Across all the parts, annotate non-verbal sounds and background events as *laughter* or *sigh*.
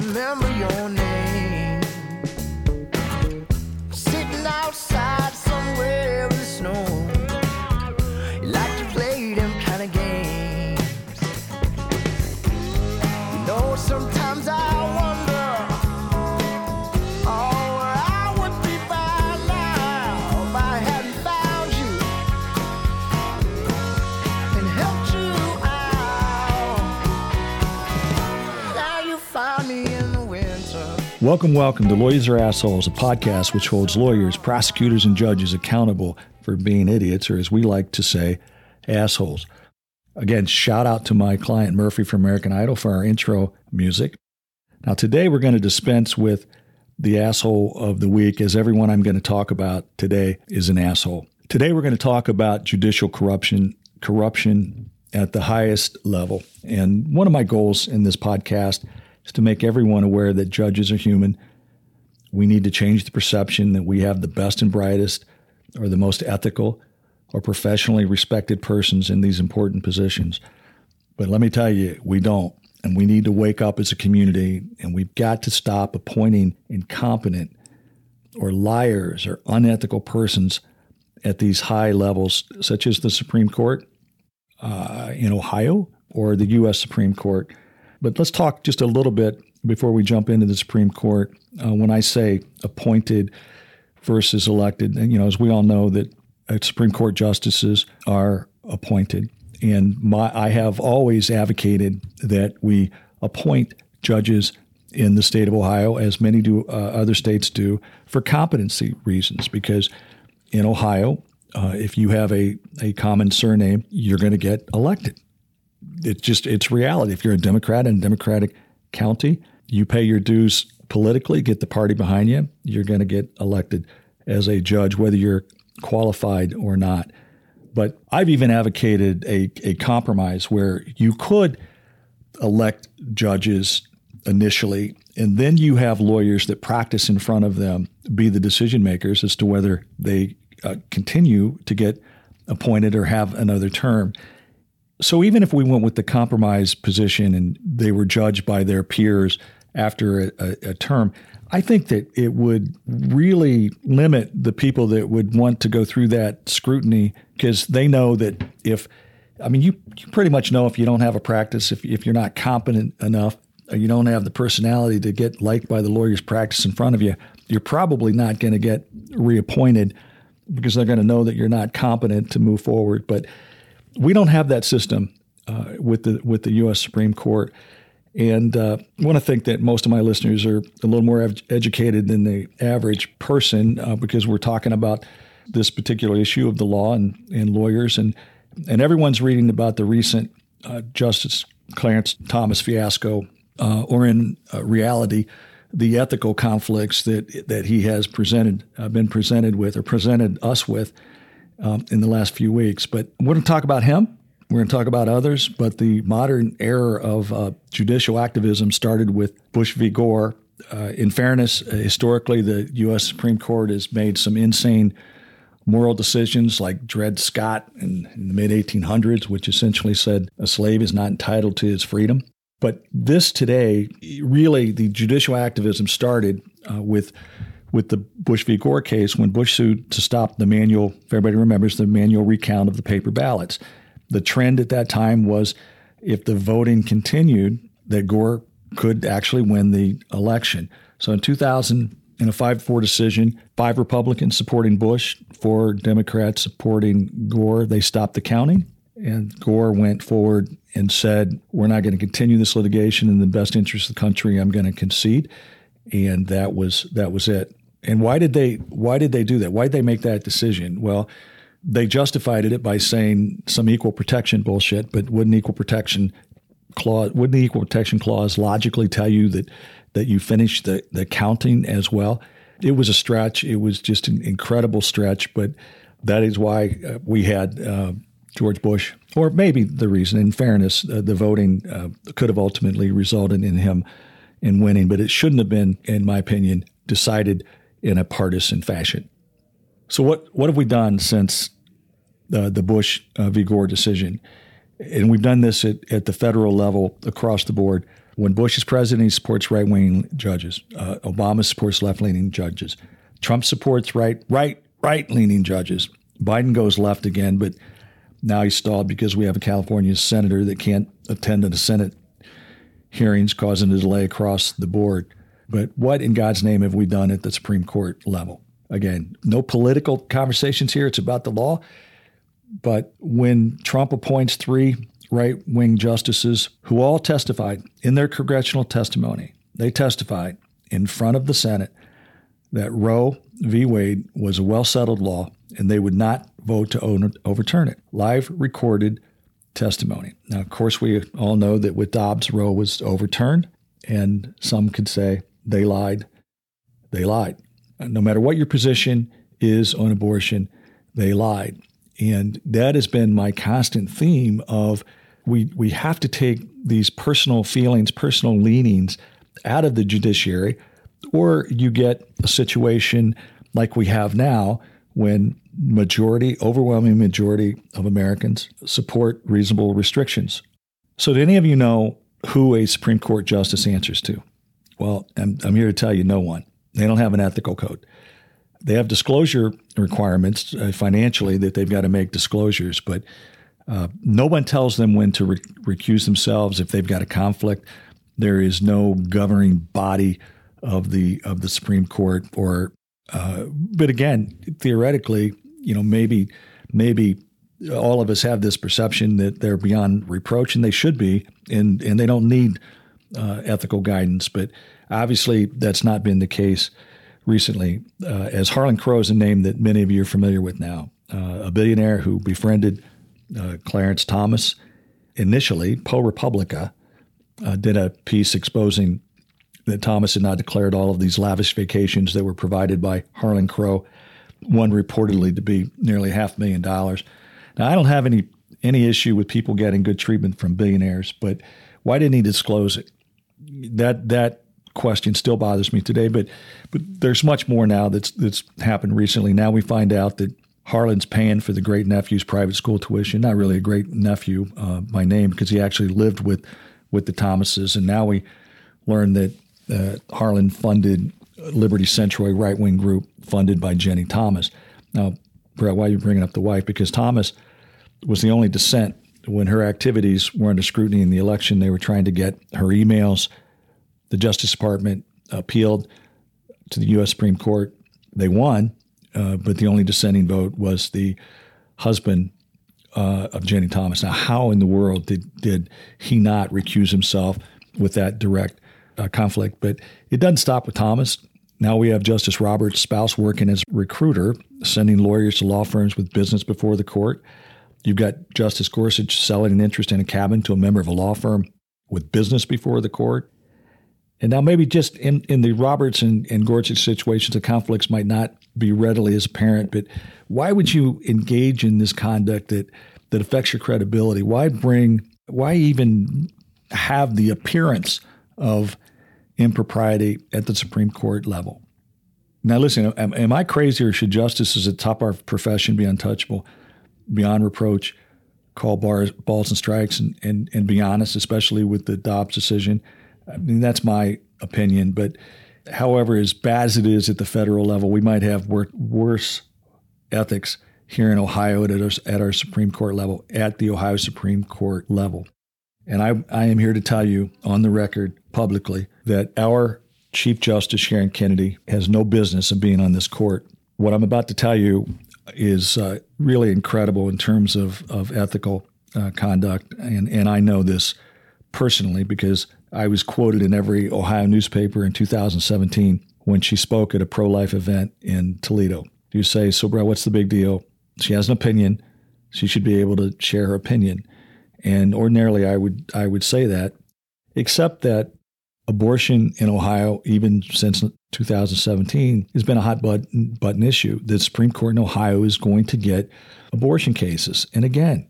remember your name. Welcome, welcome to Lawyers Are Assholes, a podcast which holds lawyers, prosecutors, and judges accountable for being idiots, or as we like to say, assholes. Again, shout out to my client Murphy from American Idol for our intro music. Now, today we're going to dispense with the asshole of the week, as everyone I'm going to talk about today is an asshole. Today we're going to talk about judicial corruption, corruption at the highest level. And one of my goals in this podcast is to make everyone aware that judges are human. We need to change the perception that we have the best and brightest or the most ethical or professionally respected persons in these important positions. But let me tell you, we don't. And we need to wake up as a community and we've got to stop appointing incompetent or liars or unethical persons at these high levels, such as the Supreme Court uh, in Ohio or the U.S. Supreme Court. But let's talk just a little bit before we jump into the Supreme Court. Uh, when I say appointed versus elected, and you know, as we all know, that uh, Supreme Court justices are appointed, and my I have always advocated that we appoint judges in the state of Ohio, as many do uh, other states do, for competency reasons. Because in Ohio, uh, if you have a, a common surname, you're going to get elected. It's just it's reality. If you're a Democrat in a Democratic county, you pay your dues politically, get the party behind you, you're going to get elected as a judge, whether you're qualified or not. But I've even advocated a, a compromise where you could elect judges initially, and then you have lawyers that practice in front of them be the decision makers as to whether they uh, continue to get appointed or have another term. So even if we went with the compromise position and they were judged by their peers after a, a, a term, I think that it would really limit the people that would want to go through that scrutiny because they know that if, I mean, you, you pretty much know if you don't have a practice, if, if you're not competent enough, you don't have the personality to get liked by the lawyer's practice in front of you, you're probably not going to get reappointed because they're going to know that you're not competent to move forward. But we don't have that system uh, with the with the U.S. Supreme Court. And uh, I want to think that most of my listeners are a little more ed- educated than the average person uh, because we're talking about this particular issue of the law and, and lawyers. And, and everyone's reading about the recent uh, Justice Clarence Thomas fiasco, uh, or in uh, reality, the ethical conflicts that, that he has presented, been presented with, or presented us with um, in the last few weeks. But we're going to talk about him. We're going to talk about others, but the modern era of uh, judicial activism started with Bush v. Gore. Uh, in fairness, uh, historically, the U.S. Supreme Court has made some insane moral decisions like Dred Scott in, in the mid 1800s, which essentially said a slave is not entitled to his freedom. But this today, really, the judicial activism started uh, with with the Bush v. Gore case when Bush sued to stop the manual, if everybody remembers, the manual recount of the paper ballots. The trend at that time was if the voting continued, that Gore could actually win the election. So in 2000, in a 5 4 decision, five Republicans supporting Bush, four Democrats supporting Gore, they stopped the counting. And Gore went forward and said, We're not going to continue this litigation in the best interest of the country. I'm going to concede. And that was that was it. And why did they why did they do that? Why did they make that decision? Well, they justified it by saying some equal protection bullshit, but wouldn't equal protection clause wouldn't the equal protection clause logically tell you that that you finish the, the counting as well? It was a stretch. It was just an incredible stretch, but that is why uh, we had uh, George Bush, or maybe the reason. In fairness, uh, the voting uh, could have ultimately resulted in him in winning, but it shouldn't have been, in my opinion, decided in a partisan fashion. So what what have we done since the Bush uh, v. Gore decision? And we've done this at, at the federal level across the board. When Bush is president, he supports right wing judges. Uh, Obama supports left leaning judges. Trump supports right right right leaning judges. Biden goes left again, but now he's stalled because we have a California senator that can't attend the Senate hearings, causing a delay across the board. But what in God's name have we done at the Supreme Court level? Again, no political conversations here. It's about the law. But when Trump appoints three right wing justices who all testified in their congressional testimony, they testified in front of the Senate that Roe v. Wade was a well settled law and they would not vote to overturn it. Live recorded testimony. Now, of course, we all know that with Dobbs, Roe was overturned, and some could say they lied. They lied. No matter what your position is on abortion, they lied. And that has been my constant theme of we we have to take these personal feelings, personal leanings out of the judiciary, or you get a situation like we have now when majority, overwhelming majority of Americans support reasonable restrictions. So, do any of you know who a Supreme Court justice answers to? Well, I'm, I'm here to tell you no one. They don't have an ethical code. They have disclosure requirements uh, financially that they've got to make disclosures, but uh, no one tells them when to re- recuse themselves if they've got a conflict. There is no governing body of the of the Supreme Court or uh, but again, theoretically, you know, maybe maybe all of us have this perception that they're beyond reproach, and they should be, and and they don't need uh, ethical guidance. But obviously, that's not been the case recently. Uh, as Harlan Crow is a name that many of you are familiar with now, uh, a billionaire who befriended uh, Clarence Thomas initially, ProPublica, uh, did a piece exposing that Thomas had not declared all of these lavish vacations that were provided by Harlan Crow, one reportedly to be nearly half a million dollars. Now, I don't have any any issue with people getting good treatment from billionaires, but why didn't he disclose it? That that question still bothers me today. But but there's much more now that's that's happened recently. Now we find out that Harlan's paying for the great nephew's private school tuition. Not really a great nephew uh, by name because he actually lived with with the Thomases, and now we learn that uh, Harlan funded Liberty Central, a right wing group funded by Ginni Thomas. Now, Bret, why are you bringing up the wife? Because Thomas was the only dissent when her activities were under scrutiny in the election. They were trying to get her emails. The Justice Department appealed to the U.S. Supreme Court. They won, uh, but the only dissenting vote was the husband uh, of Ginni Thomas. Now, how in the world did did he not recuse himself with that direct uh, conflict. But it doesn't stop with Thomas. Now we have Justice Roberts' spouse working as recruiter, sending lawyers to law firms with business before the court. You've got Justice Gorsuch selling an interest in a cabin to a member of a law firm with business before the court. And now maybe just in, in the Roberts and, and Gorsuch situations, the conflicts might not be readily as apparent, but why would you engage in this conduct that, that affects your credibility? Why bring, why even have the appearance of impropriety at the Supreme Court level. Now, listen, am, am I crazy or should justices at the top of our profession be untouchable, beyond reproach, call bars, balls and strikes, and, and, and be honest, especially with the Dobbs decision? I mean, that's my opinion. But however, as bad as it is at the federal level, we might have wor- worse ethics here in Ohio at our, at our Supreme Court level, at the Ohio Supreme Court level. And I, I am here to tell you on the record publicly that our Chief Justice Sharon Kennedy has no business of being on this court. What I'm about to tell you is uh, really incredible in terms of, of ethical uh, conduct. And, and I know this personally because I was quoted in every Ohio newspaper in 2017 when she spoke at a pro life event in Toledo. You say, So, bro, what's the big deal? She has an opinion. She should be able to share her opinion. And ordinarily, I would I would say that, except that abortion in Ohio, even since 2017, has been a hot button, button issue. The Supreme Court in Ohio is going to get abortion cases. And again,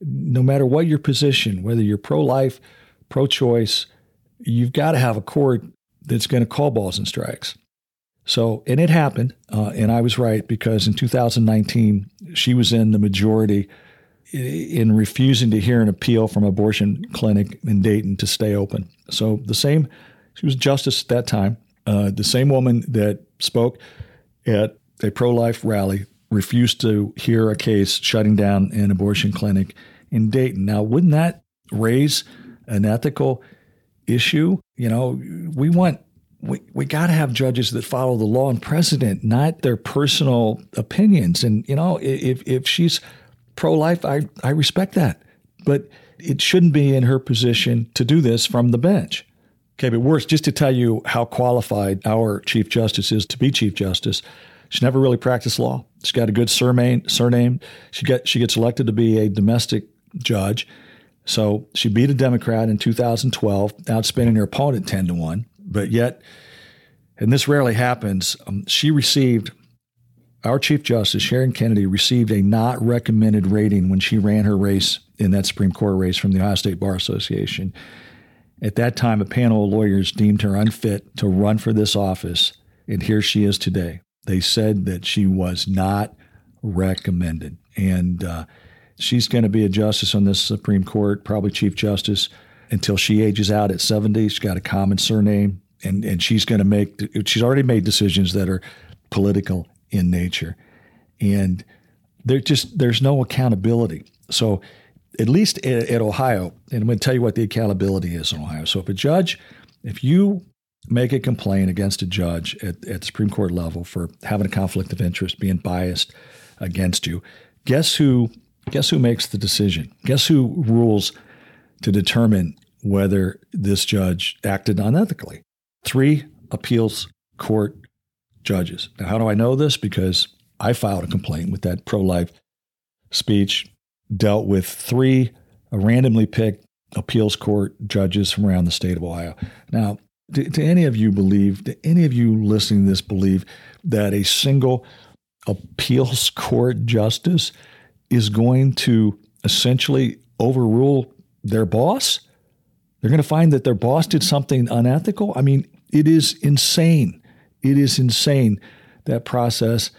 no matter what your position, whether you're pro life, pro choice, you've got to have a court that's going to call balls and strikes. So, and it happened, uh, and I was right because in 2019, she was in the majority in refusing to hear an appeal from abortion clinic in Dayton to stay open. So the same, she was justice at that time. Uh, the same woman that spoke at a pro-life rally refused to hear a case shutting down an abortion clinic in Dayton. Now, wouldn't that raise an ethical issue? You know, we want we, we got to have judges that follow the law and precedent, not their personal opinions. And, you know, if, if she's pro life, I, I respect that. But it shouldn't be in her position to do this from the bench. Okay, but worse, just to tell you how qualified our Chief Justice is to be Chief Justice, she never really practiced law. She's got a good surname. Surname. She got she gets elected to be a domestic judge. So she beat a Democrat in 2012, outspinning her opponent 10 to 1. But yet, and this rarely happens, um, she received, our Chief Justice, Sharon Kennedy, received a not recommended rating when she ran her race in that Supreme Court race from the Ohio State Bar Association. At that time, a panel of lawyers deemed her unfit to run for this office, and here she is today. They said that she was not recommended. And uh, she's going to be a justice on this Supreme Court, probably Chief Justice, until she ages out at 70. She's got a common surname, and, and she's going to make, she's already made decisions that are political in nature. And there just, there's no accountability. So, at least at, at Ohio, and I'm going to tell you what the accountability is in Ohio. So, if a judge, if you make a complaint against a judge at, at Supreme Court level for having a conflict of interest, being biased against you, guess who guess who makes the decision? Guess who rules to determine whether this judge acted unethically? Three appeals court judges. Now, how do I know this? Because I filed a complaint with that pro life speech, dealt with three randomly picked appeals court judges from around the state of Ohio. Now, do, do any of you believe, do any of you listening to this believe that a single appeals court justice is going to essentially overrule their boss? They're going to find that their boss did something unethical? I mean, it is insane. It is insane. That process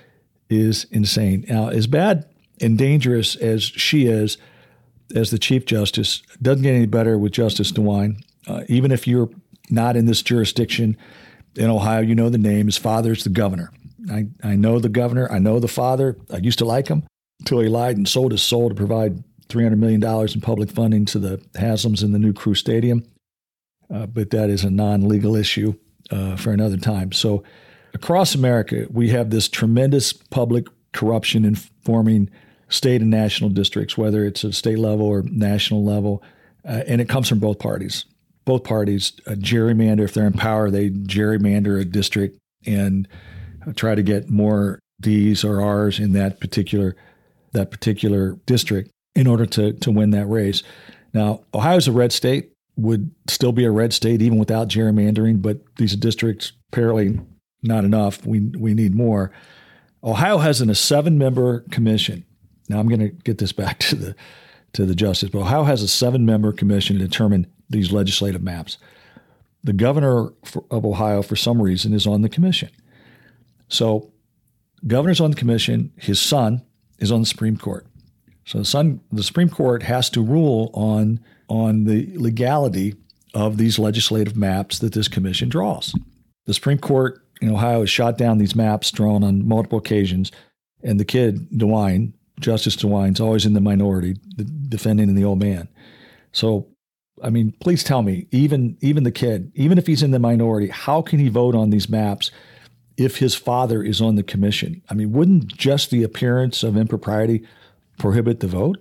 is insane. Now, as bad and dangerous as she is as the Chief Justice, doesn't get any better with Justice DeWine. Uh, even if you're not in this jurisdiction in Ohio. You know the name. His father's the governor. I, I know the governor. I know the father. I used to like him until he lied and sold his soul to provide $300 million in public funding to the Haslams in the new Crew Stadium. Uh, but that is a non legal issue uh, for another time. So, across America, we have this tremendous public corruption in forming state and national districts, whether it's at state level or national level, uh, and it comes from both parties both parties uh, gerrymander. If they're in power, they gerrymander a district and try to get more D's or R's in that particular that particular district in order to to win that race. Now, Ohio's a red state, would still be a red state even without gerrymandering, but these districts apparently not enough. We we need more. Ohio has an, a seven member commission. Now I'm going to get this back *laughs* to the to the justice, but Ohio has a seven member commission to determine these legislative maps. The governor of Ohio, for some reason, is on the commission. So, governor's on the commission. His son is on the Supreme Court. So, the son, the Supreme Court has to rule on on the legality of these legislative maps that this commission draws. The Supreme Court in Ohio has shot down these maps drawn on multiple occasions, and the kid DeWine, Justice DeWine, is always in the minority, the defending the old man. So I mean, please tell me, even even the kid, even if he's in the minority, how can he vote on these maps if his father is on the commission? I mean, wouldn't just the appearance of impropriety prohibit the vote?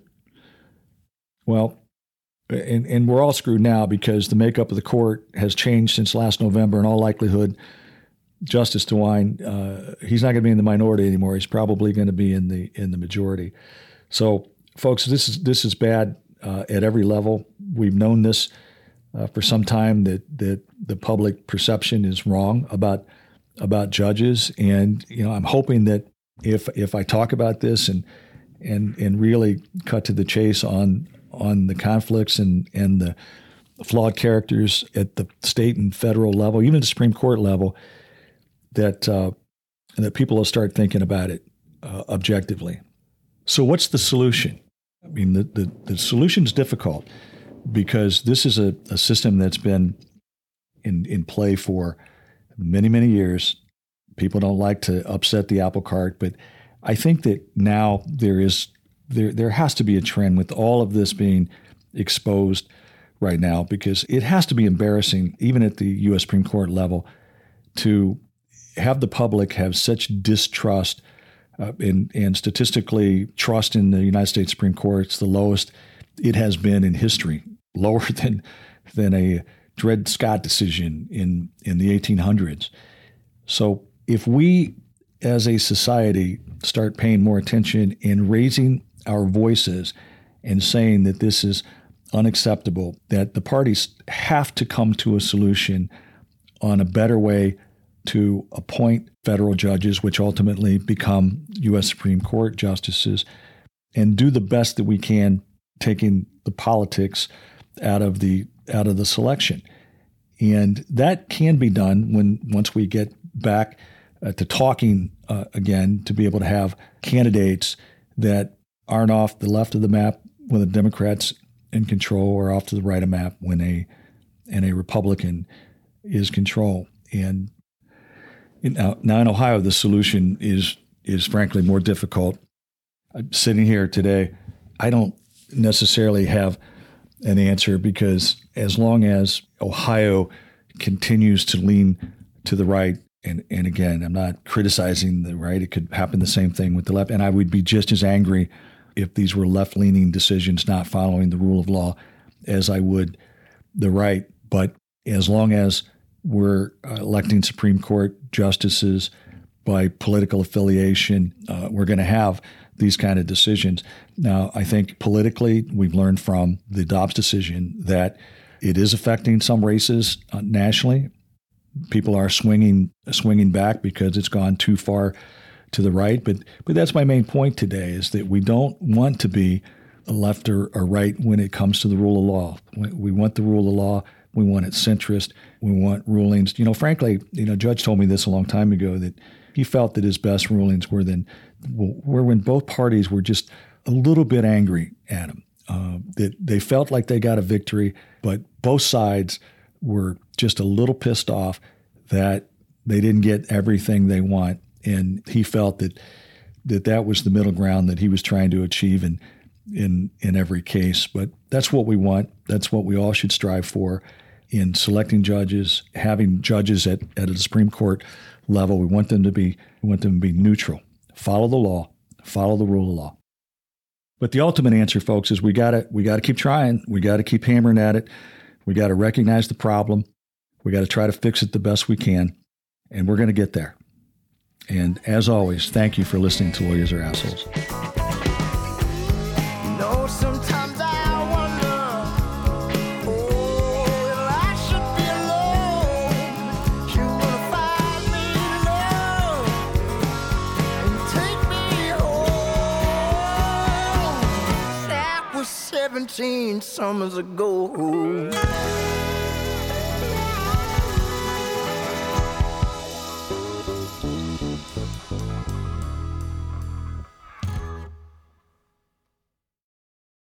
Well, and, and we're all screwed now because the makeup of the court has changed since last November. In all likelihood, Justice DeWine, uh, he's not going to be in the minority anymore. He's probably going to be in the in the majority. So, folks, this is this is bad uh, at every level. We've known this uh, for some time that that the public perception is wrong about about judges, and you know I'm hoping that if if I talk about this and and and really cut to the chase on on the conflicts and and the flawed characters at the state and federal level, even at the Supreme Court level, that uh, that people will start thinking about it uh, objectively. So, what's the solution? I mean, the, the, the solution is difficult because this is a, a system that's been in, in play for many, many years. People don't like to upset the apple cart, but I think that now there is there there has to be a trend with all of this being exposed right now because it has to be embarrassing even at the US Supreme Court level to have the public have such distrust uh, and, and statistically trust in the United States Supreme Court. It's the lowest it has been in history lower *laughs* than than a Dred Scott decision in in the 1800s so if we as a society start paying more attention and raising our voices and saying that this is unacceptable, that the parties have to come to a solution on a better way to appoint federal judges, which ultimately become U.S. Supreme Court justices, and do the best that we can, taking the politics out of the out of the selection. And that can be done when once we get back uh, to talking uh, again to be able to have candidates that aren't off the left of the map when the Democrats in control or off to the right of map when a and a Republican is control. And now, now in Ohio, the solution is is frankly more difficult. I'm sitting here today, I don't necessarily have an answer because as long as Ohio continues to lean to the right and and again, I'm not criticizing the right. It could happen the same thing with the left, and I would be just as angry if these were left-leaning decisions not following the rule of law as I would the right. But as long as we're uh, electing Supreme Court justices by political affiliation, uh, we're going to have these kind of decisions. Now, I think politically, we've learned from the Dobbs decision that it is affecting some races uh, nationally people are swinging swinging back because it's gone too far to the right. But but that's my main point today is that we don't want to be left or, or right when it comes to the rule of law. We want the rule of law. We want it centrist. We want rulings. You know, frankly, you know, Judge told me this a long time ago that he felt that his best rulings were then were when both parties were just a little bit angry at him. Uh, that they felt like they got a victory, but both sides were just a little pissed off that they didn't get everything they want, and he felt that that that was the middle ground that he was trying to achieve in in in every case. But that's what we want. That's what we all should strive for in selecting judges, having judges at, at a Supreme Court level. We want them to be we want them to be neutral, follow the law, follow the rule of law. But the ultimate answer, folks, is we got to we got to keep trying. We got to keep hammering at it. We got to recognize the problem. We got to try to fix it the best we can, and we're going to get there. And as always, thank you for listening to Lawyers Are Assholes. Seventeen summers ago.